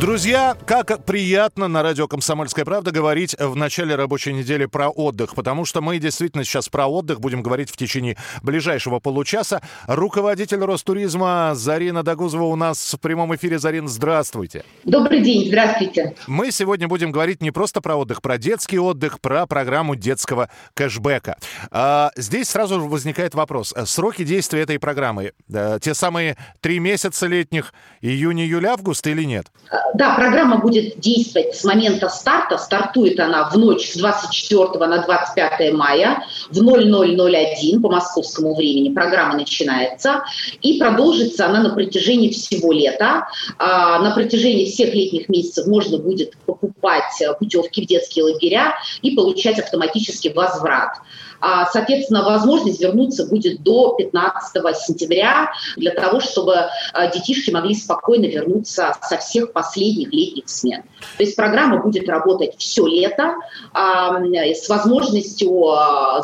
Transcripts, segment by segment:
Друзья, как приятно на радио «Комсомольская правда» говорить в начале рабочей недели про отдых, потому что мы действительно сейчас про отдых будем говорить в течение ближайшего получаса. Руководитель Ростуризма Зарина Дагузова у нас в прямом эфире. Зарин, здравствуйте. Добрый день, здравствуйте. Мы сегодня будем говорить не просто про отдых, про детский отдых, про программу детского кэшбэка. А, здесь сразу возникает вопрос. Сроки действия этой программы, те самые три месяца летних, июнь, июль, август или нет? Да, программа будет действовать с момента старта. Стартует она в ночь с 24 на 25 мая в 0001 по московскому времени. Программа начинается и продолжится она на протяжении всего лета. А, на протяжении всех летних месяцев можно будет покупать путевки в детские лагеря и получать автоматически возврат. А, соответственно, возможность вернуться будет до 15 сентября для того, чтобы а, детишки могли спокойно вернуться со всех последних летних смен. То есть программа будет работать все лето а, с возможностью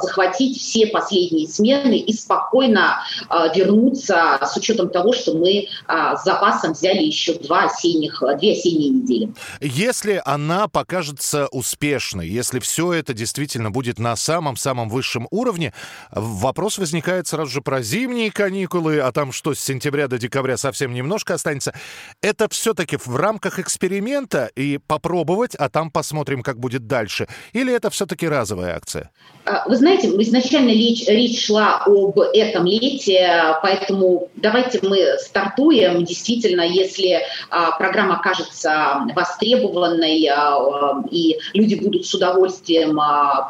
захватить все последние смены и спокойно вернуться с учетом того, что мы с запасом взяли еще два осенних, две осенние недели. Если она покажется успешной, если все это действительно будет на самом-самом высшем высшем уровне. Вопрос возникает сразу же про зимние каникулы, а там что, с сентября до декабря совсем немножко останется. Это все-таки в рамках эксперимента и попробовать, а там посмотрим, как будет дальше. Или это все-таки разовая акция? А, вы знаете, изначально речь, речь шла об этом лете, поэтому давайте мы стартуем. Действительно, если а, программа окажется востребованной а, и люди будут с удовольствием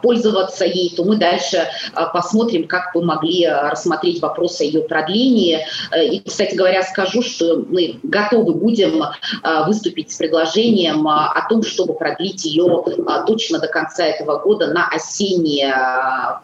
пользоваться ей, то мы дальше дальше а, посмотрим, как мы могли а, рассмотреть вопрос о ее продлении. Э, и, кстати говоря, скажу, что мы готовы будем выступить с предложением о том, чтобы продлить ее точно до конца этого года на осенние,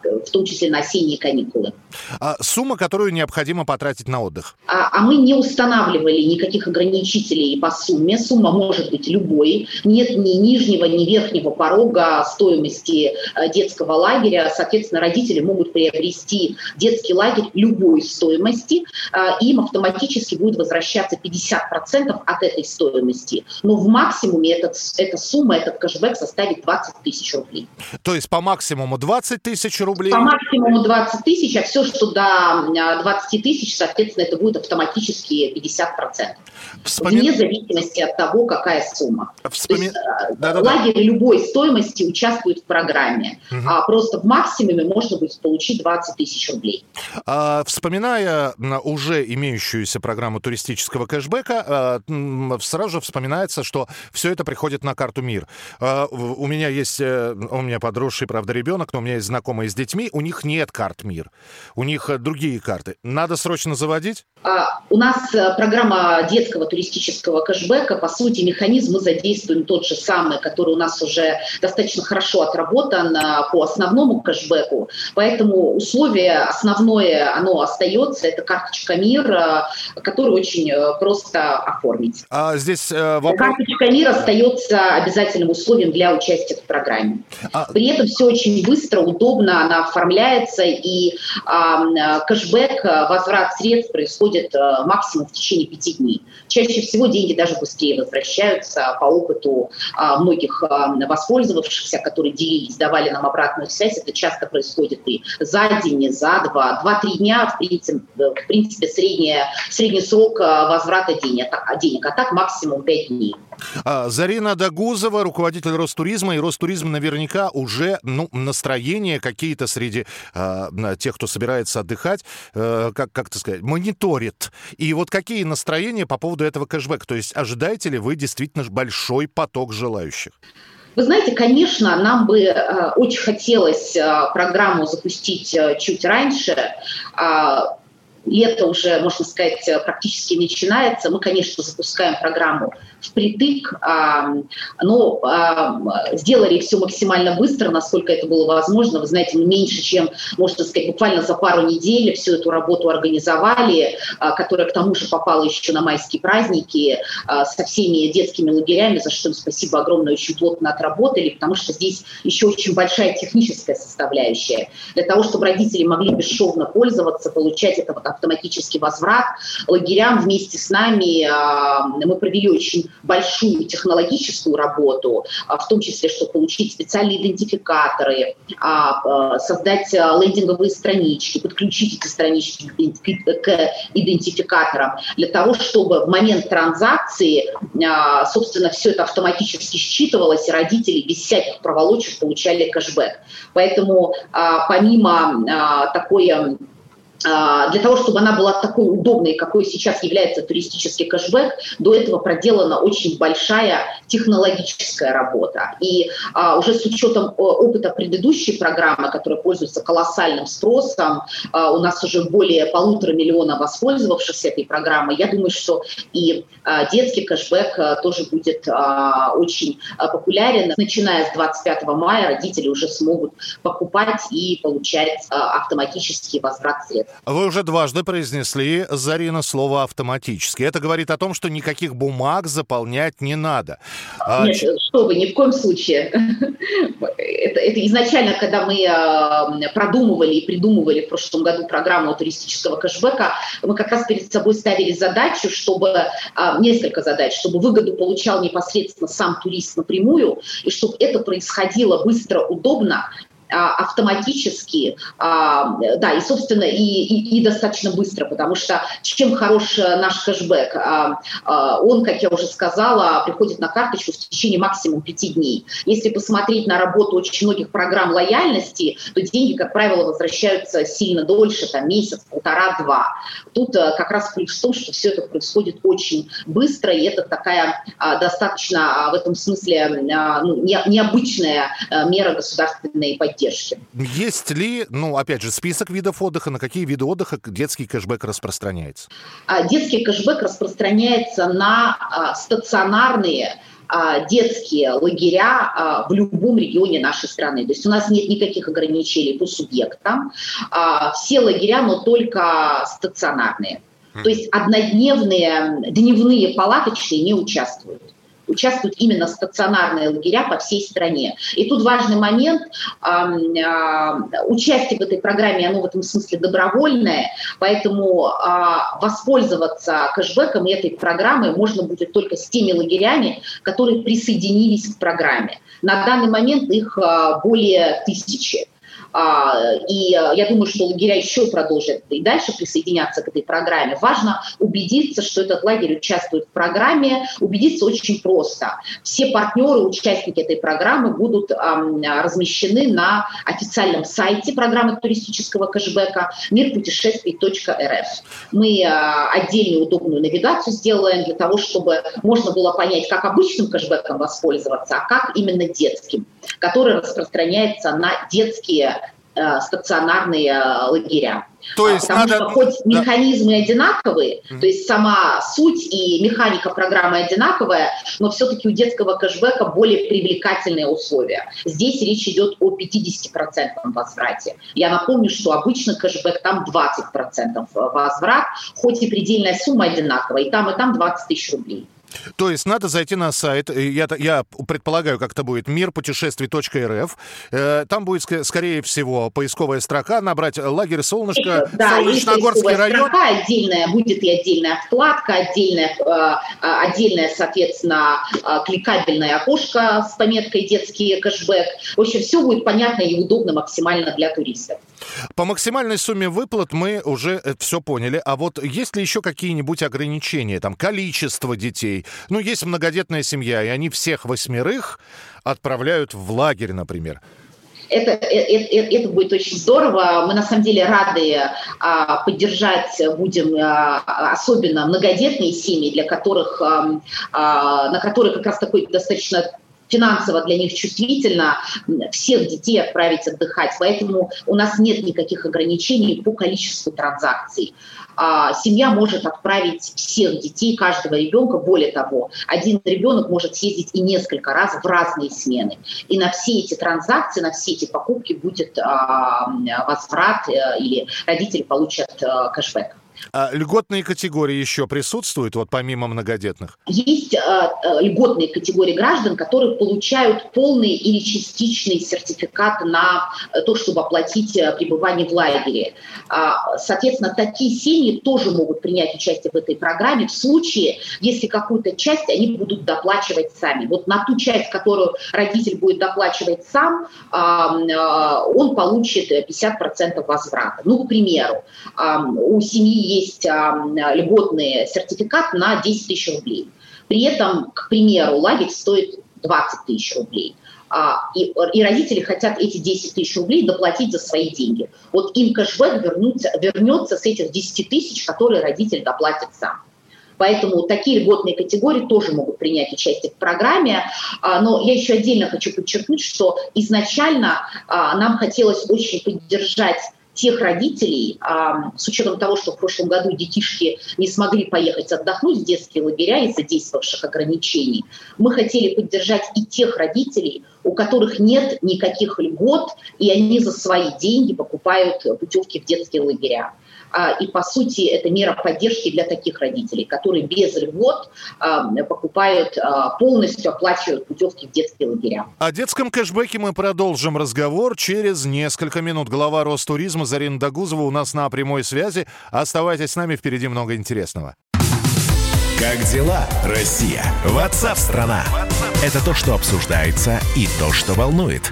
в том числе на осенние каникулы. А сумма, которую необходимо потратить на отдых? А, а мы не устанавливали никаких ограничителей по сумме. Сумма может быть любой. Нет ни нижнего, ни верхнего порога стоимости детского лагеря. Соответственно, соответственно, родители могут приобрести детский лагерь любой стоимости, а, им автоматически будет возвращаться 50% от этой стоимости. Но в максимуме этот, эта сумма, этот кэшбэк составит 20 тысяч рублей. То есть по максимуму 20 тысяч рублей? По максимуму 20 тысяч, а все, что до 20 а, тысяч, соответственно, это будет автоматически 50%. Вспоми... Вне зависимости от того, какая сумма. Вспоми... есть, да, да, лагерь да. любой стоимости участвует в программе. Угу. А просто в максимуме сумме можно будет получить 20 тысяч рублей. А, вспоминая уже имеющуюся программу туристического кэшбэка, а, сразу же вспоминается, что все это приходит на карту МИР. А, у меня есть, э, у меня подросший, правда, ребенок, но у меня есть знакомые с детьми, у них нет карт МИР, у них э, другие карты. Надо срочно заводить? А, у нас э, программа детского туристического кэшбэка, по сути, механизм мы задействуем тот же самый, который у нас уже достаточно хорошо отработан по основному кэшбэку. Поэтому условие основное, оно остается, это карточка МИР, которую очень э, просто оформить. А здесь э, вопрос... Карточка МИР остается обязательным условием для участия в программе. А... При этом все очень быстро, удобно, она оформляется, и э, кэшбэк, возврат средств происходит э, максимум в течение пяти дней. Чаще всего деньги даже быстрее возвращаются по опыту э, многих э, воспользовавшихся, которые делились, давали нам обратную связь. Это часто происходит происходит и за день, и за два. Два-три дня, в принципе, в принципе средняя, средний срок э, возврата денег, денег, а так максимум пять дней. А, Зарина Дагузова, руководитель Ростуризма, и Ростуризм наверняка уже ну, настроения какие-то среди э, тех, кто собирается отдыхать, э, как, как сказать, мониторит. И вот какие настроения по поводу этого кэшбэка? То есть ожидаете ли вы действительно большой поток желающих? Вы знаете, конечно, нам бы э, очень хотелось э, программу запустить э, чуть раньше. А, лето уже, можно сказать, практически начинается. Мы, конечно, запускаем программу впритык, но сделали все максимально быстро, насколько это было возможно. Вы знаете, мы меньше, чем, можно сказать, буквально за пару недель всю эту работу организовали, которая к тому же попала еще на майские праздники со всеми детскими лагерями, за что им спасибо огромное, очень плотно отработали, потому что здесь еще очень большая техническая составляющая. Для того, чтобы родители могли бесшовно пользоваться, получать это вот автоматический возврат, лагерям вместе с нами мы провели очень большую технологическую работу, а, в том числе, чтобы получить специальные идентификаторы, а, а, создать лендинговые странички, подключить эти странички к идентификаторам, для того, чтобы в момент транзакции, собственно, все это автоматически считывалось, и родители без всяких проволочек получали кэшбэк. Поэтому помимо такой а, для того, чтобы она была такой удобной, какой сейчас является туристический кэшбэк, до этого проделана очень большая технологическая работа. И а, уже с учетом опыта предыдущей программы, которая пользуется колоссальным спросом, а, у нас уже более полутора миллиона воспользовавшихся этой программой, я думаю, что и а, детский кэшбэк а, тоже будет а, очень а, популярен. Начиная с 25 мая родители уже смогут покупать и получать а, автоматический возврат средств. Вы уже дважды произнесли, Зарина, слово «автоматически». Это говорит о том, что никаких бумаг заполнять не надо. А Нет, а... что вы, ни в коем случае. это, это изначально, когда мы э, продумывали и придумывали в прошлом году программу туристического кэшбэка, мы как раз перед собой ставили задачу, чтобы, э, несколько задач, чтобы выгоду получал непосредственно сам турист напрямую, и чтобы это происходило быстро, удобно, а, автоматически, а, да, и, собственно, и, и, и достаточно быстро, потому что чем хорош э, наш кэшбэк? А, он, как я уже сказала, приходит на карточку в течение максимум пяти дней. Если посмотреть на работу очень многих программ лояльности, то деньги, как правило, возвращаются сильно дольше, там месяц, полтора, два. Тут э, как раз плюс в том, что все это происходит очень быстро, и это такая достаточно в этом смысле ну, необычная э, мера государственной поддержки поддержки. Есть ли, ну, опять же, список видов отдыха, на какие виды отдыха детский кэшбэк распространяется? А, детский кэшбэк распространяется на а, стационарные а, детские лагеря в любом регионе нашей страны. То есть у нас нет никаких ограничений по субъектам. Все лагеря, но только стационарные. То есть однодневные, дневные палаточные не участвуют участвуют именно стационарные лагеря по всей стране. И тут важный момент, участие в этой программе, оно в этом смысле добровольное, поэтому а, воспользоваться кэшбэком этой программы можно будет только с теми лагерями, которые присоединились к программе. На данный момент их а, более тысячи. А, и э, я думаю, что лагеря еще продолжат и дальше присоединяться к этой программе. Важно убедиться, что этот лагерь участвует в программе. Убедиться очень просто. Все партнеры, участники этой программы будут размещены на официальном сайте программы туристического кэшбэка мирпутешествий.рф. Мы э, отдельную удобную навигацию сделаем для того, чтобы можно было понять, как обычным кэшбэком воспользоваться, а как именно детским, который распространяется на детские Э, стационарные э, лагеря. То есть Потому надо... что хоть механизмы одинаковые, mm-hmm. то есть сама суть и механика программы одинаковая, но все-таки у детского кэшбэка более привлекательные условия. Здесь речь идет о 50% возврате. Я напомню, что обычно кэшбэк там 20% возврат, хоть и предельная сумма одинаковая, и там, и там 20 тысяч рублей. То есть надо зайти на сайт, э, я, я предполагаю, как это будет, мирпутешествий.рф. Э, там будет, скорее всего, поисковая строка, набрать лагерь «Солнышко», да, Солнечногорский район. Строка отдельная, будет и отдельная вкладка, отдельная, э, отдельная, соответственно, кликабельное окошко с пометкой «Детский кэшбэк». В общем, все будет понятно и удобно максимально для туристов. По максимальной сумме выплат мы уже все поняли. А вот есть ли еще какие-нибудь ограничения? Там количество детей? Ну, есть многодетная семья, и они всех восьмерых отправляют в лагерь, например это, это, э, это будет очень здорово. Мы на самом деле рады а, поддержать будем а, особенно многодетные семьи, для которых, а, а, на которые как раз такой достаточно финансово для них чувствительно всех детей отправить отдыхать. Поэтому у нас нет никаких ограничений по количеству транзакций. А, семья может отправить всех детей, каждого ребенка. Более того, один ребенок может съездить и несколько раз в разные смены. И на все эти транзакции, на все эти покупки будет а, возврат э, или родители получат э, кэшбэк. А льготные категории еще присутствуют, вот помимо многодетных? Есть э, э, льготные категории граждан, которые получают полные или частичные сертификаты на то, чтобы оплатить э, пребывание в лагере. Э, соответственно, такие семьи тоже могут принять участие в этой программе в случае, если какую-то часть они будут доплачивать сами. Вот на ту часть, которую родитель будет доплачивать сам, э, э, он получит 50% возврата. Ну, к примеру, э, у семьи есть льготный сертификат на 10 тысяч рублей. При этом, к примеру, лагерь стоит 20 тысяч рублей. А, и, и родители хотят эти 10 тысяч рублей доплатить за свои деньги. Вот им кэшбэк вернется, вернется с этих 10 тысяч, которые родитель доплатит сам. Поэтому такие льготные категории тоже могут принять участие в программе. А, но я еще отдельно хочу подчеркнуть, что изначально а, нам хотелось очень поддержать тех родителей, а, с учетом того, что в прошлом году детишки не смогли поехать отдохнуть в детские лагеря из-за действовавших ограничений, мы хотели поддержать и тех родителей, у которых нет никаких льгот, и они за свои деньги покупают путевки в детские лагеря. А, и, по сути, это мера поддержки для таких родителей, которые без льгот а, покупают, а, полностью оплачивают путевки в детские лагеря. О детском кэшбэке мы продолжим разговор через несколько минут. Глава Ростуризма Зарина Дагузова у нас на прямой связи. Оставайтесь с нами, впереди много интересного. Как дела, Россия? Ватсап-страна! Это то, что обсуждается и то, что волнует.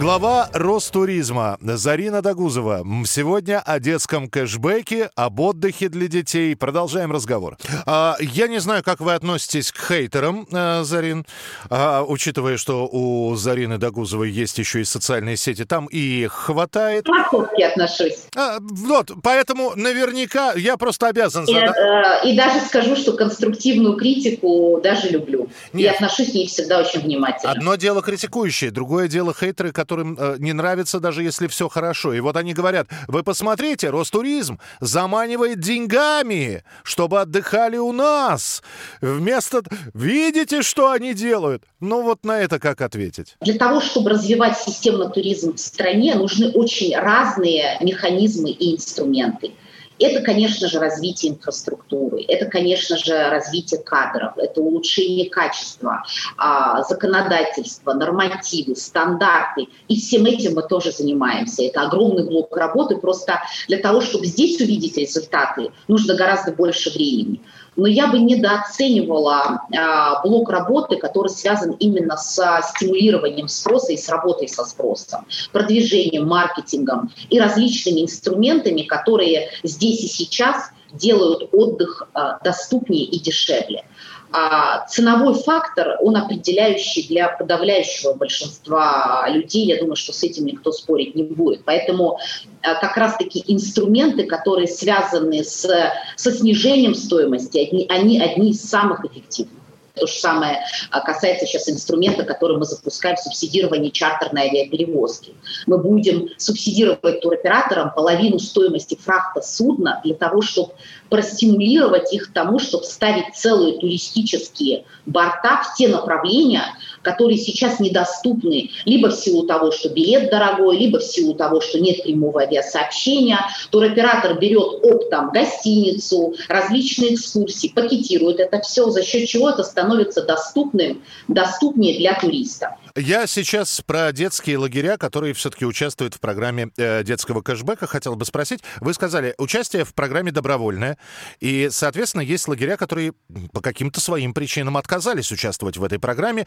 Глава Ростуризма Зарина Дагузова. Сегодня о детском кэшбэке, об отдыхе для детей. Продолжаем разговор. А, я не знаю, как вы относитесь к хейтерам, а, Зарин, а, учитывая, что у Зарины Дагузовой есть еще и социальные сети. Там и хватает. Морковки отношусь. А, вот, поэтому наверняка я просто обязан. И, э, и даже скажу, что конструктивную критику даже люблю. Нет. И отношусь к ней всегда очень внимательно. Одно дело критикующие, другое дело хейтеры, которые которым э, не нравится, даже если все хорошо. И вот они говорят, вы посмотрите, Ростуризм заманивает деньгами, чтобы отдыхали у нас. Вместо... Видите, что они делают? Ну вот на это как ответить? Для того, чтобы развивать системный туризм в стране, нужны очень разные механизмы и инструменты. Это, конечно же, развитие инфраструктуры, это, конечно же, развитие кадров, это улучшение качества, а, законодательства, нормативы, стандарты. И всем этим мы тоже занимаемся. Это огромный блок работы. Просто для того, чтобы здесь увидеть результаты, нужно гораздо больше времени но я бы недооценивала а, блок работы, который связан именно с стимулированием спроса и с работой со спросом, продвижением, маркетингом и различными инструментами, которые здесь и сейчас делают отдых а, доступнее и дешевле. А ценовой фактор, он определяющий для подавляющего большинства людей. Я думаю, что с этим никто спорить не будет. Поэтому а, как раз-таки инструменты, которые связаны с, со снижением стоимости, они, они одни из самых эффективных. То же самое а, касается сейчас инструмента, который мы запускаем в субсидировании чартерной авиаперевозки. Мы будем субсидировать туроператорам половину стоимости фрахта судна для того, чтобы простимулировать их к тому, чтобы ставить целые туристические борта в те направления, которые сейчас недоступны либо в силу того, что билет дорогой, либо в силу того, что нет прямого авиасообщения. Туроператор берет оптом гостиницу, различные экскурсии, пакетирует это все, за счет чего это становится доступным, доступнее для туриста. Я сейчас про детские лагеря, которые все-таки участвуют в программе э, детского кэшбэка, хотел бы спросить. Вы сказали, участие в программе добровольное, и, соответственно, есть лагеря, которые по каким-то своим причинам отказались участвовать в этой программе.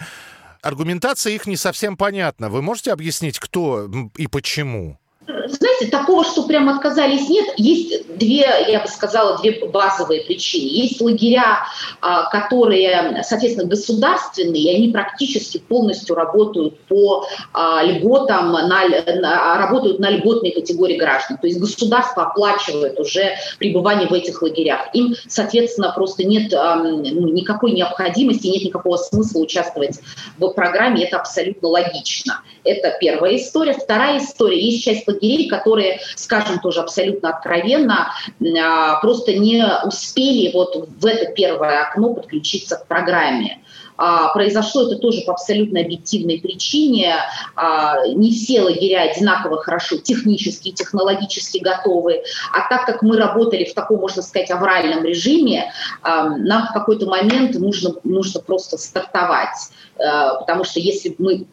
Аргументация их не совсем понятна. Вы можете объяснить, кто и почему? Знаете, такого, что прям отказались, нет. Есть две, я бы сказала, две базовые причины. Есть лагеря, а, которые, соответственно, государственные, и они практически полностью работают по а, льготам, на, на, работают на льготной категории граждан. То есть государство оплачивает уже пребывание в этих лагерях. Им, соответственно, просто нет ну, никакой необходимости, нет никакого смысла участвовать в программе. Это абсолютно логично. Это первая история. Вторая история. Есть часть лагерей, которые, скажем тоже абсолютно откровенно, а, просто не успели вот в это первое окно подключиться к программе. А, произошло это тоже по абсолютно объективной причине. А, не все лагеря одинаково хорошо технически и технологически готовы. А так как мы работали в таком, можно сказать, авральном режиме, нам в какой-то момент нужно, нужно просто стартовать. Потому что если мы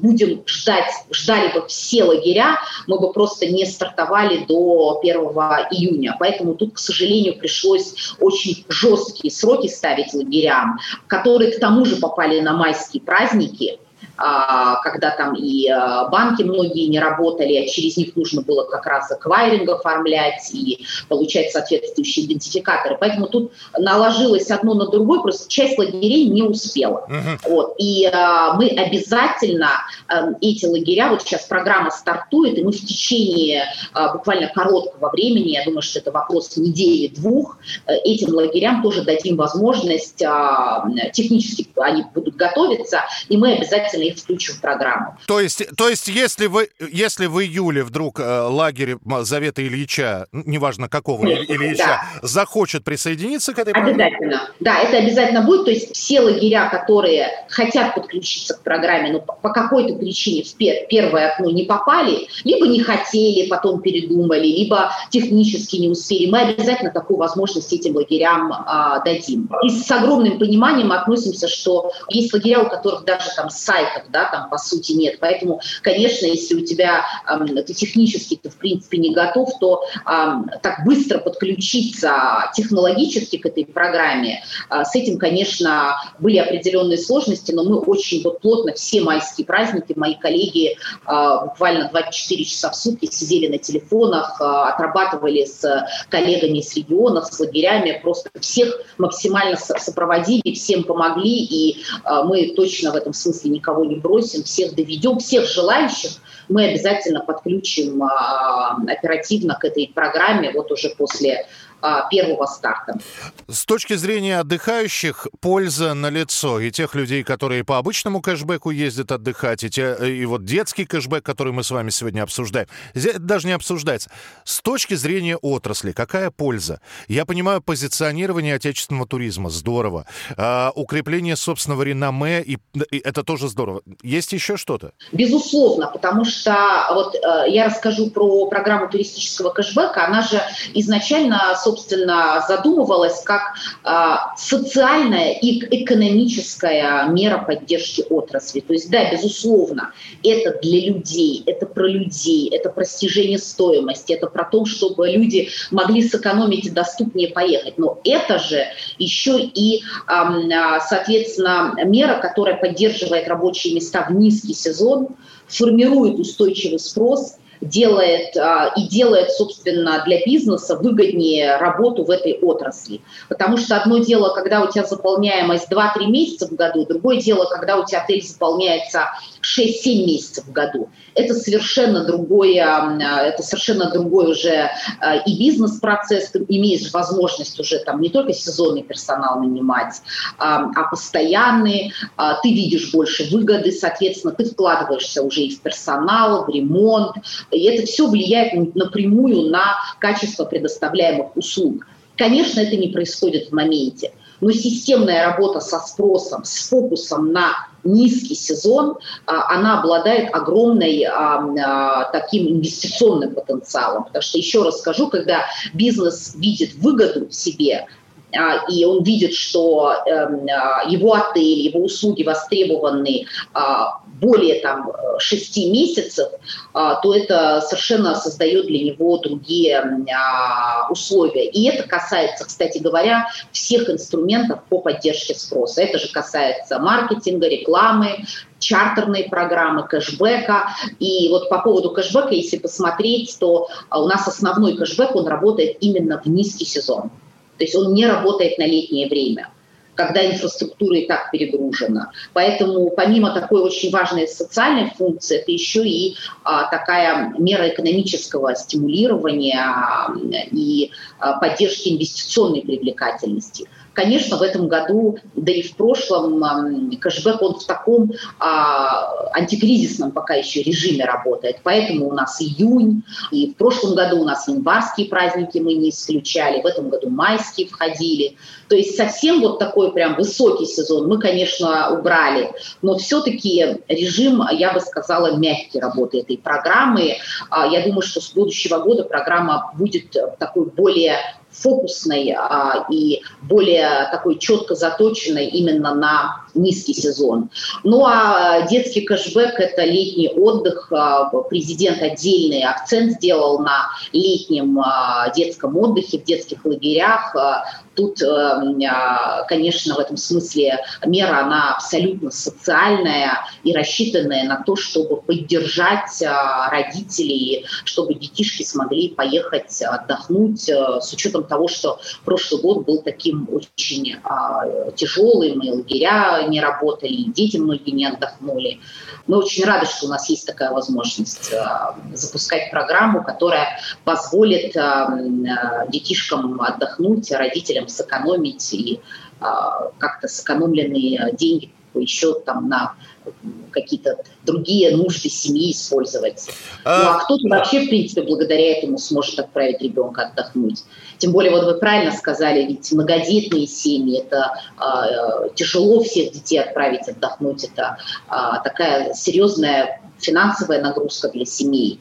будем ждать, ждали бы все лагеря, мы бы просто не стартовали до 1 июня. Поэтому тут, к сожалению, пришлось очень жесткие сроки ставить лагерям, которые к тому же попали на майские праздники – когда там и а, банки многие не работали, а через них нужно было как раз аквайринг оформлять и получать соответствующие идентификаторы. Поэтому тут наложилось одно на другое, просто часть лагерей не успела. Uh-huh. Вот. И а, мы обязательно а, эти лагеря, вот сейчас программа стартует, и мы в течение а, буквально короткого времени, я думаю, что это вопрос недели-двух, э, этим лагерям тоже дадим возможность, а, технически они будут готовиться, и мы обязательно их включим в программу. То есть, то есть если, вы, если в июле вдруг э, лагерь Завета Ильича, неважно какого Нет, Ильича, да. захочет присоединиться к этой программе? Обязательно. Да, это обязательно будет. То есть все лагеря, которые хотят подключиться к программе, но по какой-то причине в первое окно не попали, либо не хотели, потом передумали, либо технически не успели, мы обязательно такую возможность этим лагерям а, дадим. И с огромным пониманием относимся, что есть лагеря, у которых даже там сайт сайтов, да, там по сути нет. Поэтому, конечно, если у тебя э, ты технически ты в принципе не готов, то э, так быстро подключиться технологически к этой программе, э, с этим, конечно, были определенные сложности, но мы очень вот плотно все майские праздники, мои коллеги э, буквально 24 часа в сутки сидели на телефонах, э, отрабатывали с коллегами из регионов, с лагерями, просто всех максимально сопроводили, всем помогли, и э, мы точно в этом смысле никого никого не бросим, всех доведем, всех желающих мы обязательно подключим а, оперативно к этой программе вот уже после первого старта. С точки зрения отдыхающих, польза на лицо и тех людей, которые по обычному кэшбэку ездят отдыхать, и, те, и вот детский кэшбэк, который мы с вами сегодня обсуждаем, здесь даже не обсуждается. С точки зрения отрасли, какая польза? Я понимаю позиционирование отечественного туризма, здорово. А, укрепление собственного реноме, и, и это тоже здорово. Есть еще что-то? Безусловно, потому что вот э, я расскажу про программу туристического кэшбэка. Она же изначально, собственно, собственно, задумывалась как а, социальная и экономическая мера поддержки отрасли. То есть, да, безусловно, это для людей, это про людей, это про снижение стоимости, это про то, чтобы люди могли сэкономить и доступнее поехать. Но это же еще и, а, соответственно, мера, которая поддерживает рабочие места в низкий сезон, формирует устойчивый спрос – делает а, и делает, собственно, для бизнеса выгоднее работу в этой отрасли. Потому что одно дело, когда у тебя заполняемость 2-3 месяца в году, другое дело, когда у тебя отель заполняется 6-7 месяцев в году. Это совершенно другое, а, это совершенно другой уже а, и бизнес-процесс, ты имеешь возможность уже там не только сезонный персонал нанимать, а постоянный, ты видишь больше выгоды, соответственно, ты вкладываешься уже и в персонал, в ремонт, и это все влияет напрямую на качество предоставляемых услуг. Конечно, это не происходит в моменте, но системная работа со спросом, с фокусом на низкий сезон, а, она обладает огромной а, а, таким инвестиционным потенциалом. Потому что, еще раз скажу, когда бизнес видит выгоду себе, и он видит, что эм, его отель, его услуги востребованы более там 6 месяцев, то это совершенно создает для него другие условия. И это касается, кстати говоря, всех инструментов по поддержке спроса. Это же касается маркетинга, рекламы, чартерные программы, кэшбэка. И вот по поводу кэшбэка, если посмотреть, то у нас основной кэшбэк, он работает именно в низкий сезон. То есть он не работает на летнее время когда инфраструктура и так перегружена. Поэтому помимо такой очень важной социальной функции, это еще и а, такая мера экономического стимулирования и а, поддержки инвестиционной привлекательности. Конечно, в этом году, да и в прошлом, кэшбэк, он в таком а, антикризисном пока еще режиме работает. Поэтому у нас июнь, и в прошлом году у нас январские праздники мы не исключали, в этом году майские входили. То есть совсем вот такой прям высокий сезон мы, конечно, убрали. Но все-таки режим, я бы сказала, мягкий работы этой программы. А, я думаю, что с будущего года программа будет такой более фокусной а, и более такой четко заточенной именно на низкий сезон. Ну а детский кэшбэк – это летний отдых. А, президент отдельный акцент сделал на летнем а, детском отдыхе, в детских лагерях. А, тут, конечно, в этом смысле мера, она абсолютно социальная и рассчитанная на то, чтобы поддержать родителей, чтобы детишки смогли поехать отдохнуть, с учетом того, что прошлый год был таким очень тяжелым, и лагеря не работали, и дети многие не отдохнули. Мы очень рады, что у нас есть такая возможность э, запускать программу, которая позволит э, э, детишкам отдохнуть, родителям сэкономить и как-то сэкономленные деньги еще там на какие-то другие нужды семьи использовать. А... Ну а кто-то вообще, в принципе, благодаря этому сможет отправить ребенка отдохнуть. Тем более, вот вы правильно сказали, ведь многодетные семьи, это э, тяжело всех детей отправить отдохнуть, это э, такая серьезная финансовая нагрузка для семей.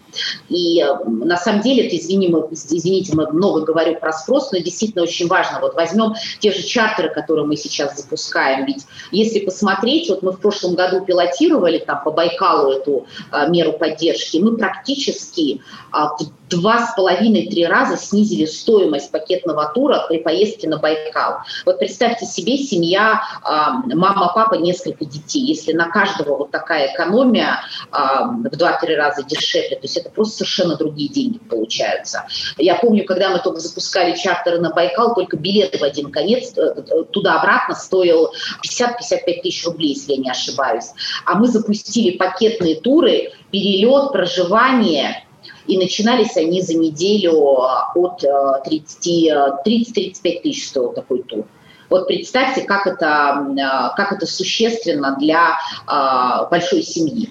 И э, на самом деле, это, извини, мы, извините, мы много говорю про спрос, но действительно очень важно. Вот возьмем те же чартеры, которые мы сейчас запускаем. Ведь если посмотреть, вот мы в прошлом году пилотировали там по Байкалу эту а, меру поддержки, мы практически а, два с половиной-три раза снизили стоимость пакетного тура при поездке на Байкал. Вот представьте себе, семья, а, мама, папа, несколько детей. Если на каждого вот такая экономия а, в два-три раза дешевле, то есть это просто совершенно другие деньги получаются. Я помню, когда мы только запускали чартеры на Байкал, только билеты в один конец э, э, туда-обратно стоил 50-55 тысяч рублей, если я не ошибаюсь. А мы запустили пакетные туры, перелет, проживание, и начинались они за неделю от 30-35 э, тысяч стоил такой тур. Вот представьте, как это, как это существенно для большой семьи.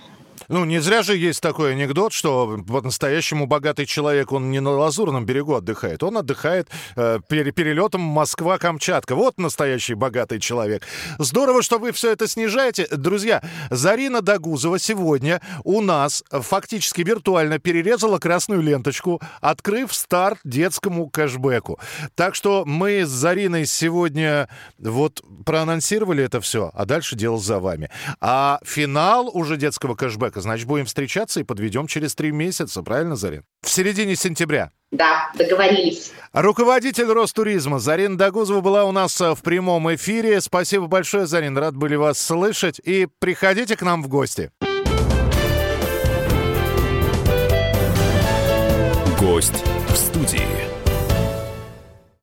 Ну, не зря же есть такой анекдот, что по-настоящему богатый человек, он не на Лазурном берегу отдыхает, он отдыхает э, перелетом Москва-Камчатка. Вот настоящий богатый человек. Здорово, что вы все это снижаете. Друзья, Зарина Дагузова сегодня у нас фактически виртуально перерезала красную ленточку, открыв старт детскому кэшбэку. Так что мы с Зариной сегодня вот проанонсировали это все, а дальше дело за вами. А финал уже детского кэшбэка Значит, будем встречаться и подведем через три месяца, правильно, Зарин? В середине сентября. Да, договорились. Руководитель Ростуризма Зарина Дагузова была у нас э, в прямом эфире. Спасибо большое, Зарин. Рад были вас слышать. И приходите к нам в гости. Гость в студии.